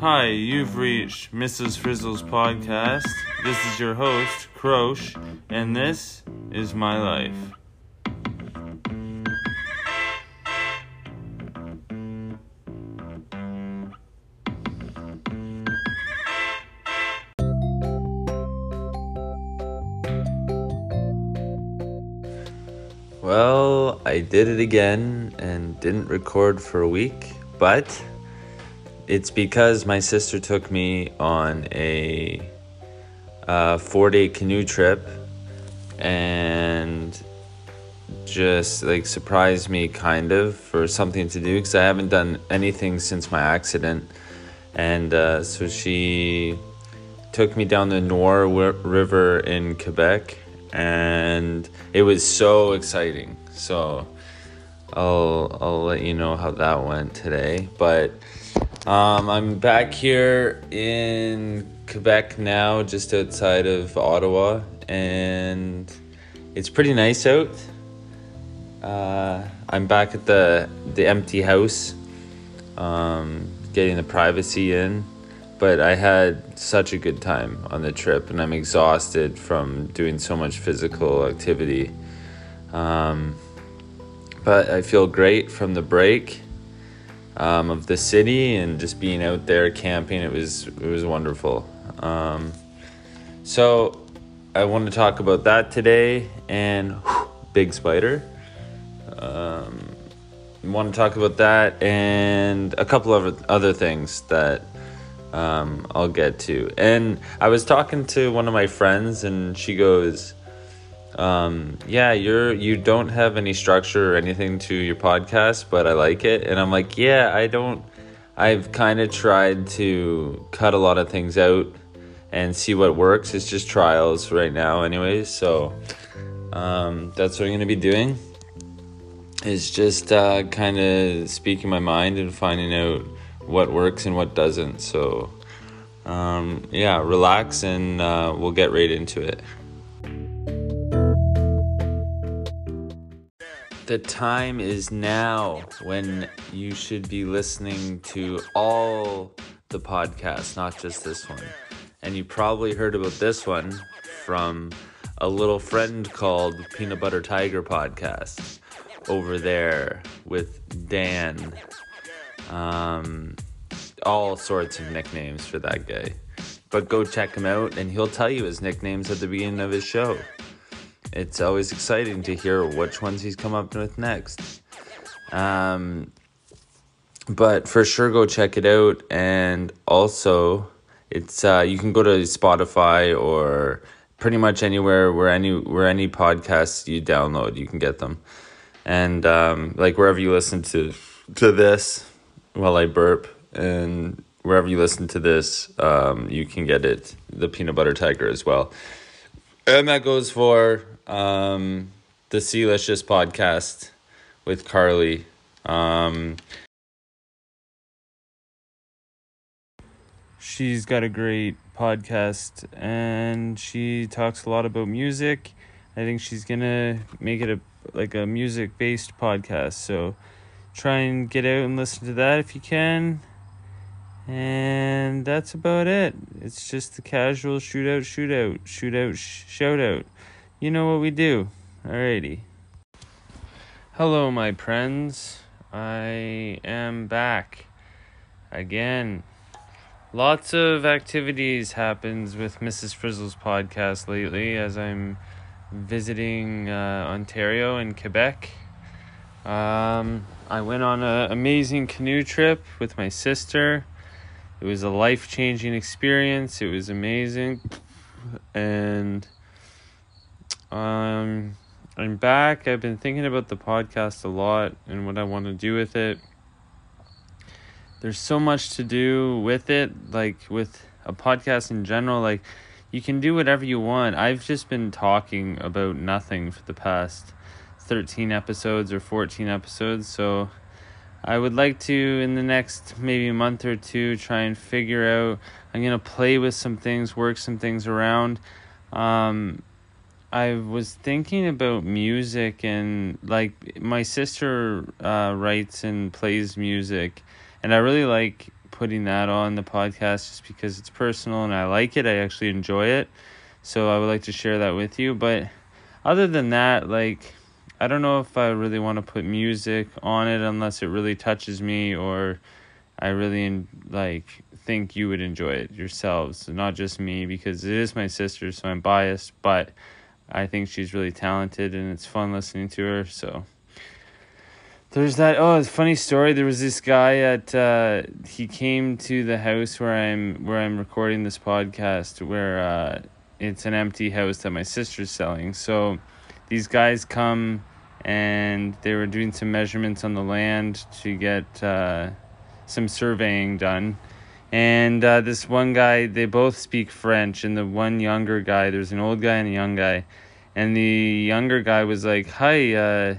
Hi, you've reached Mrs. Frizzle's podcast. This is your host, Croche, and this is my life. Well, I did it again and didn't record for a week, but it's because my sister took me on a uh, four day canoe trip and just like surprised me kind of for something to do because I haven't done anything since my accident. And uh, so she took me down the Noire River in Quebec and it was so exciting. So I'll I'll let you know how that went today. But um, I'm back here in Quebec now, just outside of Ottawa, and it's pretty nice out. Uh, I'm back at the the empty house, um, getting the privacy in but I had such a good time on the trip, and I'm exhausted from doing so much physical activity. Um, but I feel great from the break um, of the city and just being out there camping. It was it was wonderful. Um, so I want to talk about that today and whew, big spider. Um, want to talk about that and a couple of other things that um, I'll get to. And I was talking to one of my friends, and she goes, um, "Yeah, you're you don't have any structure or anything to your podcast, but I like it." And I'm like, "Yeah, I don't. I've kind of tried to cut a lot of things out and see what works. It's just trials right now, anyways. So um, that's what I'm gonna be doing." Is just uh, kind of speaking my mind and finding out what works and what doesn't. So, um, yeah, relax and uh, we'll get right into it. The time is now when you should be listening to all the podcasts, not just this one. And you probably heard about this one from a little friend called Peanut Butter Tiger Podcast over there with Dan um, all sorts of nicknames for that guy. But go check him out, and he'll tell you his nicknames at the beginning of his show. It's always exciting to hear which ones he's come up with next. Um, but for sure, go check it out. And also, it's uh, you can go to Spotify or pretty much anywhere where any where any podcasts you download, you can get them. And um, like wherever you listen to to this, while I burp, and wherever you listen to this, um, you can get it, the peanut butter tiger as well. And that goes for um, the Sealicious podcast with Carly. Um, she's got a great podcast and she talks a lot about music. I think she's gonna make it a like a music based podcast. So try and get out and listen to that if you can. And that's about it. It's just the casual shootout, shootout, shootout, sh- shoutout. You know what we do. Alrighty. Hello, my friends. I am back again. Lots of activities happens with Mrs. Frizzle's podcast lately as I'm visiting uh, Ontario and Quebec. Um, I went on an amazing canoe trip with my sister. It was a life changing experience. It was amazing. And um, I'm back. I've been thinking about the podcast a lot and what I want to do with it. There's so much to do with it, like with a podcast in general. Like, you can do whatever you want. I've just been talking about nothing for the past 13 episodes or 14 episodes. So I would like to, in the next maybe month or two, try and figure out. I'm going to play with some things, work some things around. Um, I was thinking about music and like my sister uh, writes and plays music, and I really like putting that on the podcast just because it's personal and I like it. I actually enjoy it. So I would like to share that with you. But other than that, like, I don't know if I really want to put music on it unless it really touches me or I really like think you would enjoy it yourselves, not just me because it is my sister, so I'm biased, but I think she's really talented and it's fun listening to her, so. There's that oh it's funny story. There was this guy at uh he came to the house where i'm where i'm recording this podcast where uh it's an empty house that my sister's selling so these guys come and they were doing some measurements on the land to get uh some surveying done and uh, this one guy they both speak french and the one younger guy there's an old guy and a young guy and the younger guy was like hi uh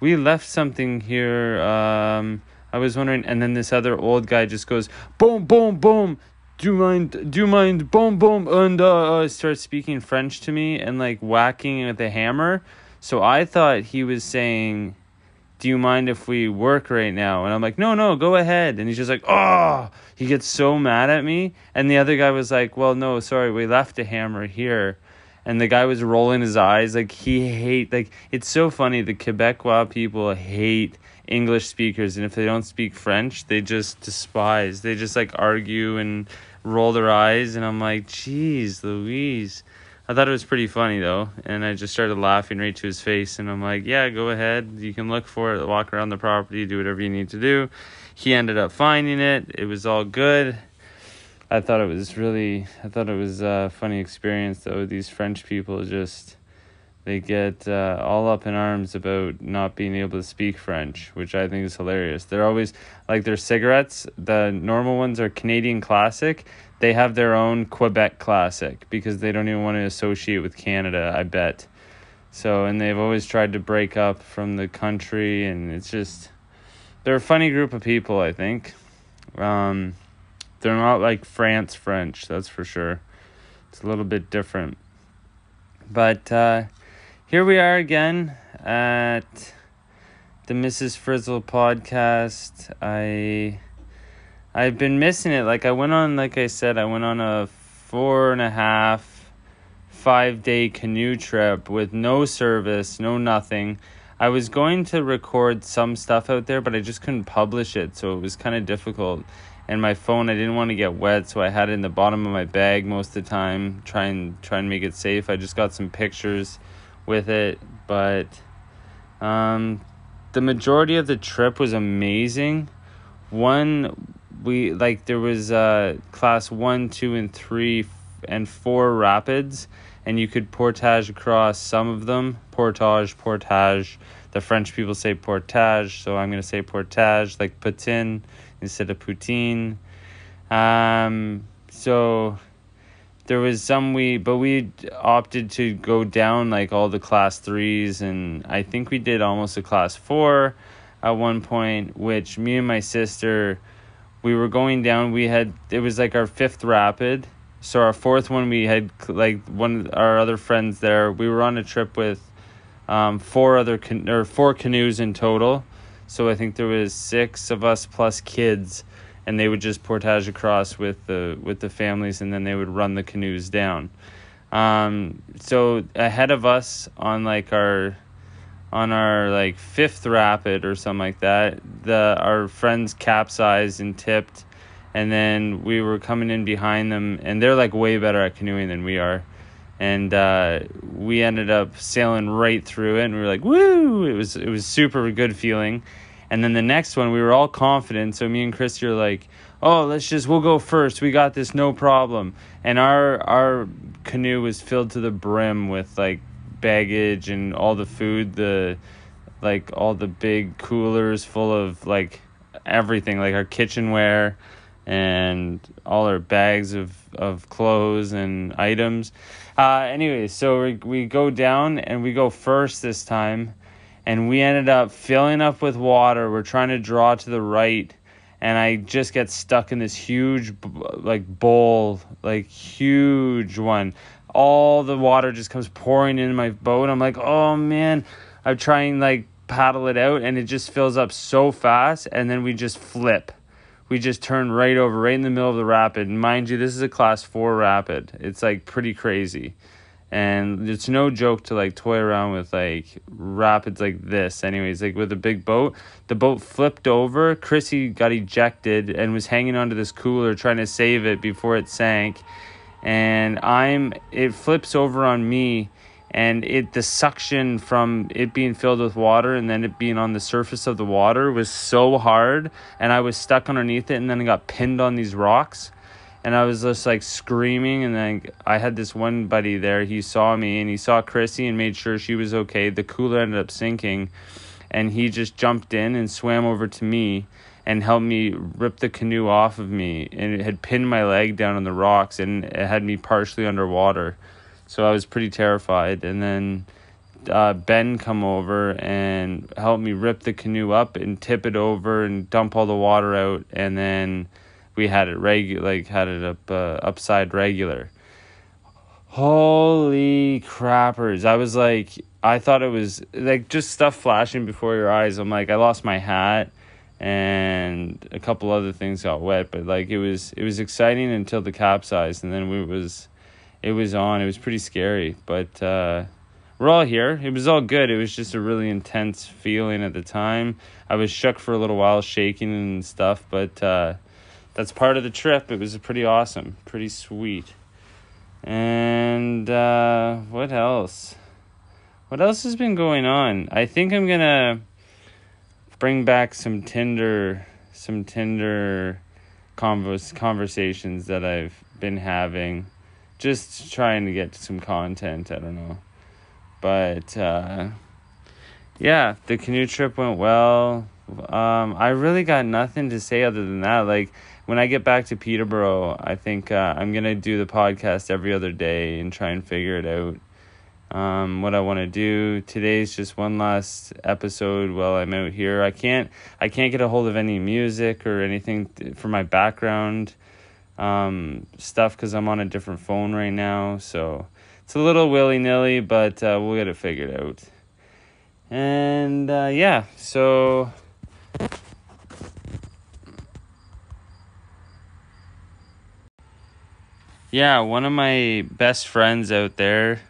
we left something here. Um, I was wondering, and then this other old guy just goes, boom, boom, boom. Do you mind? Do you mind? Boom, boom, and uh, starts speaking French to me and like whacking with a hammer. So I thought he was saying, "Do you mind if we work right now?" And I'm like, "No, no, go ahead." And he's just like, "Oh!" He gets so mad at me, and the other guy was like, "Well, no, sorry, we left a hammer here." and the guy was rolling his eyes like he hate like it's so funny the quebecois people hate english speakers and if they don't speak french they just despise they just like argue and roll their eyes and i'm like jeez louise i thought it was pretty funny though and i just started laughing right to his face and i'm like yeah go ahead. You can look for it. Walk around the property do whatever you need to do. He ended up finding it. It was all good. I thought it was really, I thought it was a funny experience though. These French people just, they get uh, all up in arms about not being able to speak French, which I think is hilarious. They're always like their cigarettes. The normal ones are Canadian Classic. They have their own Quebec Classic because they don't even want to associate with Canada. I bet. So and they've always tried to break up from the country, and it's just they're a funny group of people. I think. Um, they're not like France French, that's for sure. It's a little bit different. But uh, here we are again at the Mrs. Frizzle podcast. I I've been missing it. Like I went on, like I said, I went on a four and a half, five day canoe trip with no service, no nothing. I was going to record some stuff out there, but I just couldn't publish it, so it was kind of difficult and my phone I didn't want to get wet, so I had it in the bottom of my bag most of the time, try and try and make it safe. I just got some pictures with it, but um, the majority of the trip was amazing. One we like there was uh class one, two, and three and four rapids, and you could portage across some of them. Portage, portage. The French people say portage, so I'm gonna say portage, like patin instead of poutine. Um, so there was some we, but we opted to go down like all the class threes, and I think we did almost a class four at one point, which me and my sister, we were going down. We had it was like our fifth rapid. So our fourth one, we had like one of our other friends there. We were on a trip with um, four other can- or four canoes in total. So I think there was six of us plus kids, and they would just portage across with the with the families, and then they would run the canoes down. Um, so ahead of us on like our on our like fifth rapid or something like that, the our friends capsized and tipped, and then we were coming in behind them, and they're like way better at canoeing than we are. And uh, we ended up sailing right through it and we were like woo! It was it was super good feeling and then the next one we were all confident. So me and christy are like oh let's just we'll go first. We got this no problem. And our our canoe was filled to the brim with like baggage and all the food the like all the big coolers full of like everything like our kitchenware and all our bags of, of clothes and items. Uh, anyway, so we, we go down and we go first this time, and we ended up filling up with water. We're trying to draw to the right, and I just get stuck in this huge, like, bowl, like, huge one. All the water just comes pouring into my boat. I'm like, oh man, I'm trying, like, paddle it out, and it just fills up so fast, and then we just flip we just turn right over, right in the middle of the rapid. Mind you, this is a class four rapid. It's like pretty crazy. And it's no joke to like toy around with like rapids like this. Anyways, like with a big boat, the boat flipped over. Chrissy got ejected and was hanging onto this cooler trying to save it before it sank. And I'm, it flips over on me and it the suction from it being filled with water and then it being on the surface of the water was so hard and I was stuck underneath it and then I got pinned on these rocks and I was just like screaming and then I had this one buddy there he saw me and he saw Chrissy and made sure she was okay the cooler ended up sinking and he just jumped in and swam over to me and helped me rip the canoe off of me and it had pinned my leg down on the rocks and it had me partially underwater so I was pretty terrified. And then uh, Ben come over and help me rip the canoe up and tip it over and dump all the water out. And then we had it regular, like had it up uh, upside regular. Holy crappers! I was like, I thought it was like just stuff flashing before your eyes. I'm like, I lost my hat and a couple other things got wet, but like it was it was exciting until the capsized, and then it was it was on. It was pretty scary, but uh, we're all here. It was all good. It was just a really intense feeling at the time. I was shook for a little while, shaking and stuff, but uh, that's part of the trip. It was pretty awesome, pretty sweet. And uh, what else? What else has been going on? I think I'm gonna bring back some Tinder, some Tinder convos conversations that I've been having just trying to get some content. I don't know, but uh, yeah, the canoe trip went well. Um, I really got nothing to say other than that. Like when I get back to Peterborough, I think uh, I'm gonna do the podcast every other day and try and figure it out. Um, what I want to do today's just one last episode while I'm out here. I can't I can't get a hold of any music or anything for my background um, stuff because I'm on a different phone right now. So it's a little willy nilly, but uh, we'll get it figured out. And uh, yeah, so. Yeah, one of my best friends out there,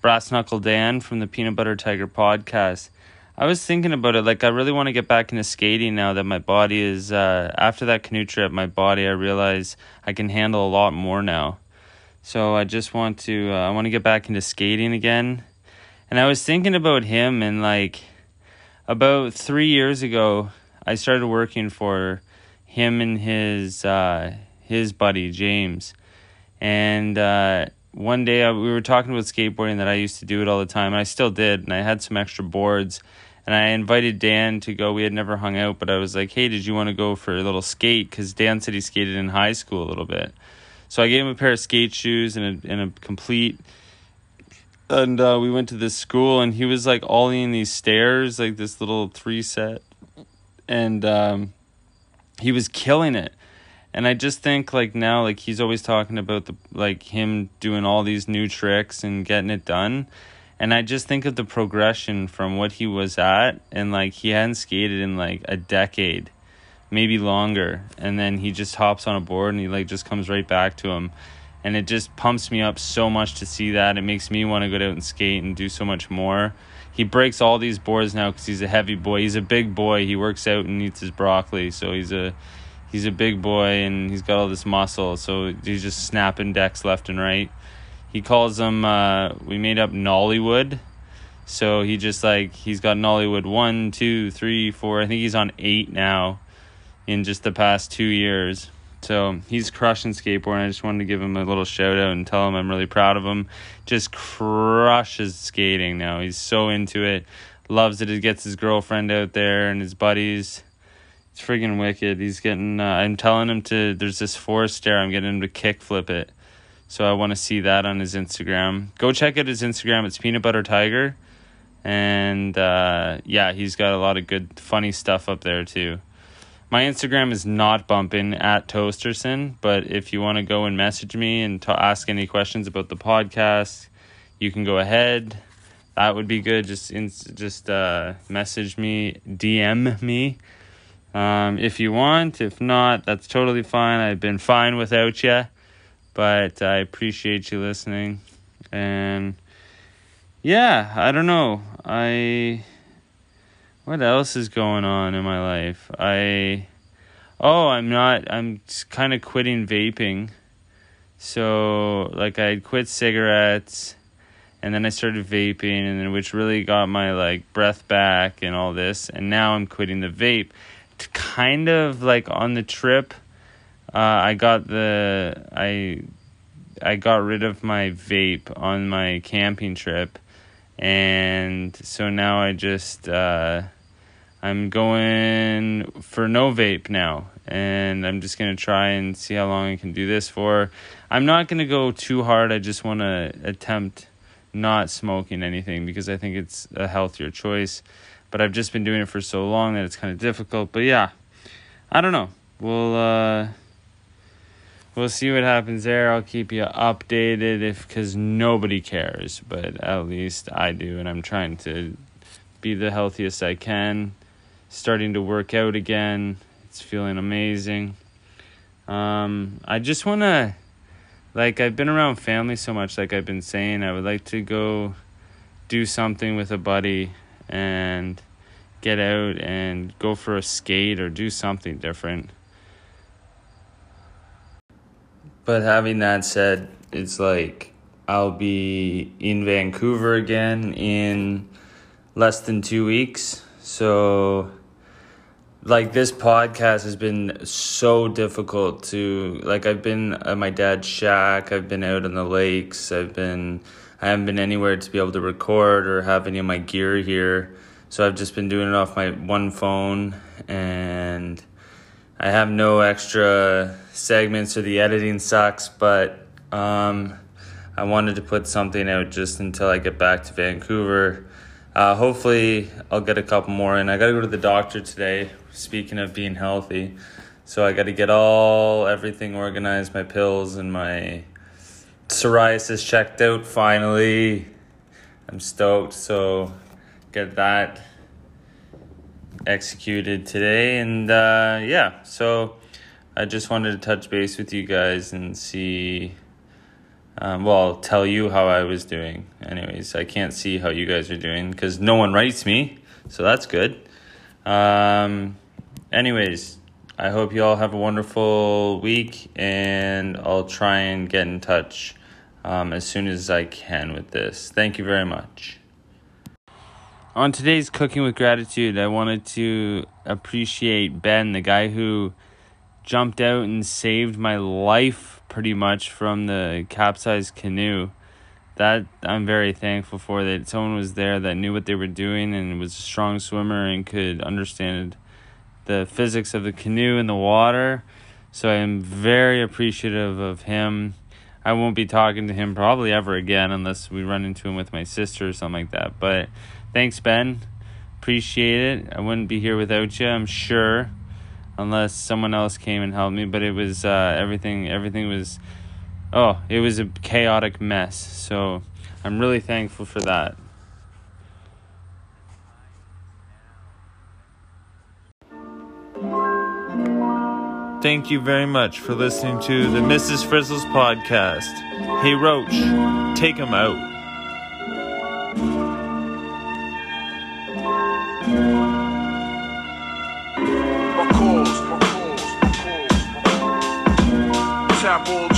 Brass Knuckle Dan from the Peanut Butter Tiger podcast, I was thinking about it. Like, I really want to get back into skating now that my body is, uh, after that canoe trip, my body, I realize I can handle a lot more now. So I just want to, uh, I want to get back into skating again. And I was thinking about him, and like, about three years ago, I started working for him and his, uh, his buddy, James. And, uh, one day I, we were talking about skateboarding that I used to do it all the time, and I still did. And I had some extra boards, and I invited Dan to go. We had never hung out, but I was like, "Hey, did you want to go for a little skate?" Because Dan said he skated in high school a little bit. So I gave him a pair of skate shoes and a, and a complete. And uh, we went to this school, and he was like ollieing these stairs, like this little three set, and um, he was killing it and I just think like now like he's always talking about the like him doing all these new tricks and getting it done. And I just think of the progression from what he was at and like he hadn't skated in like a decade, maybe longer. And then he just hops on a board and he like just comes right back to him. And it just pumps me up so much to see that. It makes me want to go out and skate and do so much more. He breaks all these boards now because he's a heavy boy. He's a big boy. He works out and eats his broccoli. So he's a he's a big boy and he's got all this muscle, so he's just snapping decks left and right. He calls them uh, we made up Nollywood. So he just like he's got Nollywood one, two, three, four. I think he's on eight now in just the past two years. So he's crushing skateboarding. I just wanted to give him a little shout out and tell him I'm really proud of him. Just crushes skating now. He's so into it. Loves it. He gets his girlfriend out there and his buddies it's friggin' wicked. He's getting. Uh, I'm telling him to. There's this forest stair. I'm getting him to kick flip it. So I want to see that on his Instagram. Go check out his Instagram. It's Peanut Butter Tiger, and uh, yeah, he's got a lot of good, funny stuff up there too. My Instagram is not bumping at Toasterson, but if you want to go and message me and ask any questions about the podcast, you can go ahead. That would be good. Just in, just uh, message me, DM me um, if you want. If not, that's totally fine. I've been fine without you, but I appreciate you listening. And yeah, I don't know. I what else is going on in my life? I oh, I'm not. I'm kind of quitting vaping. So like I quit cigarettes and then I started vaping and then which really got my like breath back and all this and now I'm quitting the vape It's kind of like on the trip, uh, I got the I I got rid of my vape on my camping trip, and so now I just uh, I'm going for no vape now, and I'm just gonna try and see how long I can do this for. I'm not gonna go too hard. I just want to attempt not smoking anything because I think it's a healthier choice but I've just been doing it for so long that it's kind of difficult. But yeah, I don't know. We'll uh, we'll see what happens there. I'll keep you updated if because nobody cares, but at least I do, and I'm trying to be the healthiest I can. Starting to work out again. It's feeling amazing. Um, I just want to, like, I've been around family so much, like I've been saying, I would like to go do something with a buddy and get out and go for a skate or do something different. But having that said, it's like I'll be in Vancouver again in less than two weeks. So, like, this podcast has been so difficult to, like, I've been at my dad's shack, I've been out on the lakes, I've been I haven't been anywhere to be able to record or have any of my gear here. So I've just been doing it off my one phone and I have no extra segments or the editing sucks, but um, I wanted to put something out just until I get back to Vancouver. Uh, hopefully, I'll get a couple more in. I got to go to the doctor today. Speaking of being healthy, so I got to get all everything organized, my pills and my psoriasis checked out finally. I'm stoked. So get that executed today. And uh, yeah, so I just wanted to touch base with you guys and see. Um, well, tell you how I was doing. Anyways, I can't see how you guys are doing because no one writes me, so that's good. Um, anyways, I hope you all have a wonderful week, and I'll try and get in touch um, as soon as I can with this. Thank you very much. On today's Cooking with Gratitude, I wanted to appreciate Ben, the guy who jumped out and saved my life pretty much from the capsized canoe. That I'm very thankful for that someone was there that knew what they were doing and was a strong swimmer and could understand the physics of the canoe and the water. So I am very appreciative of him I won't be talking to him probably ever again unless we run into him with my sister or something like that. But thanks, Ben. Appreciate it. I wouldn't be here without you, I'm sure, unless someone else came and helped me. But it was uh, everything. Everything was, oh, it was a chaotic mess. So I'm really thankful for that. Thank you very much for listening to the Mrs. Frizzles podcast. Hey, Roach, take him out. Tap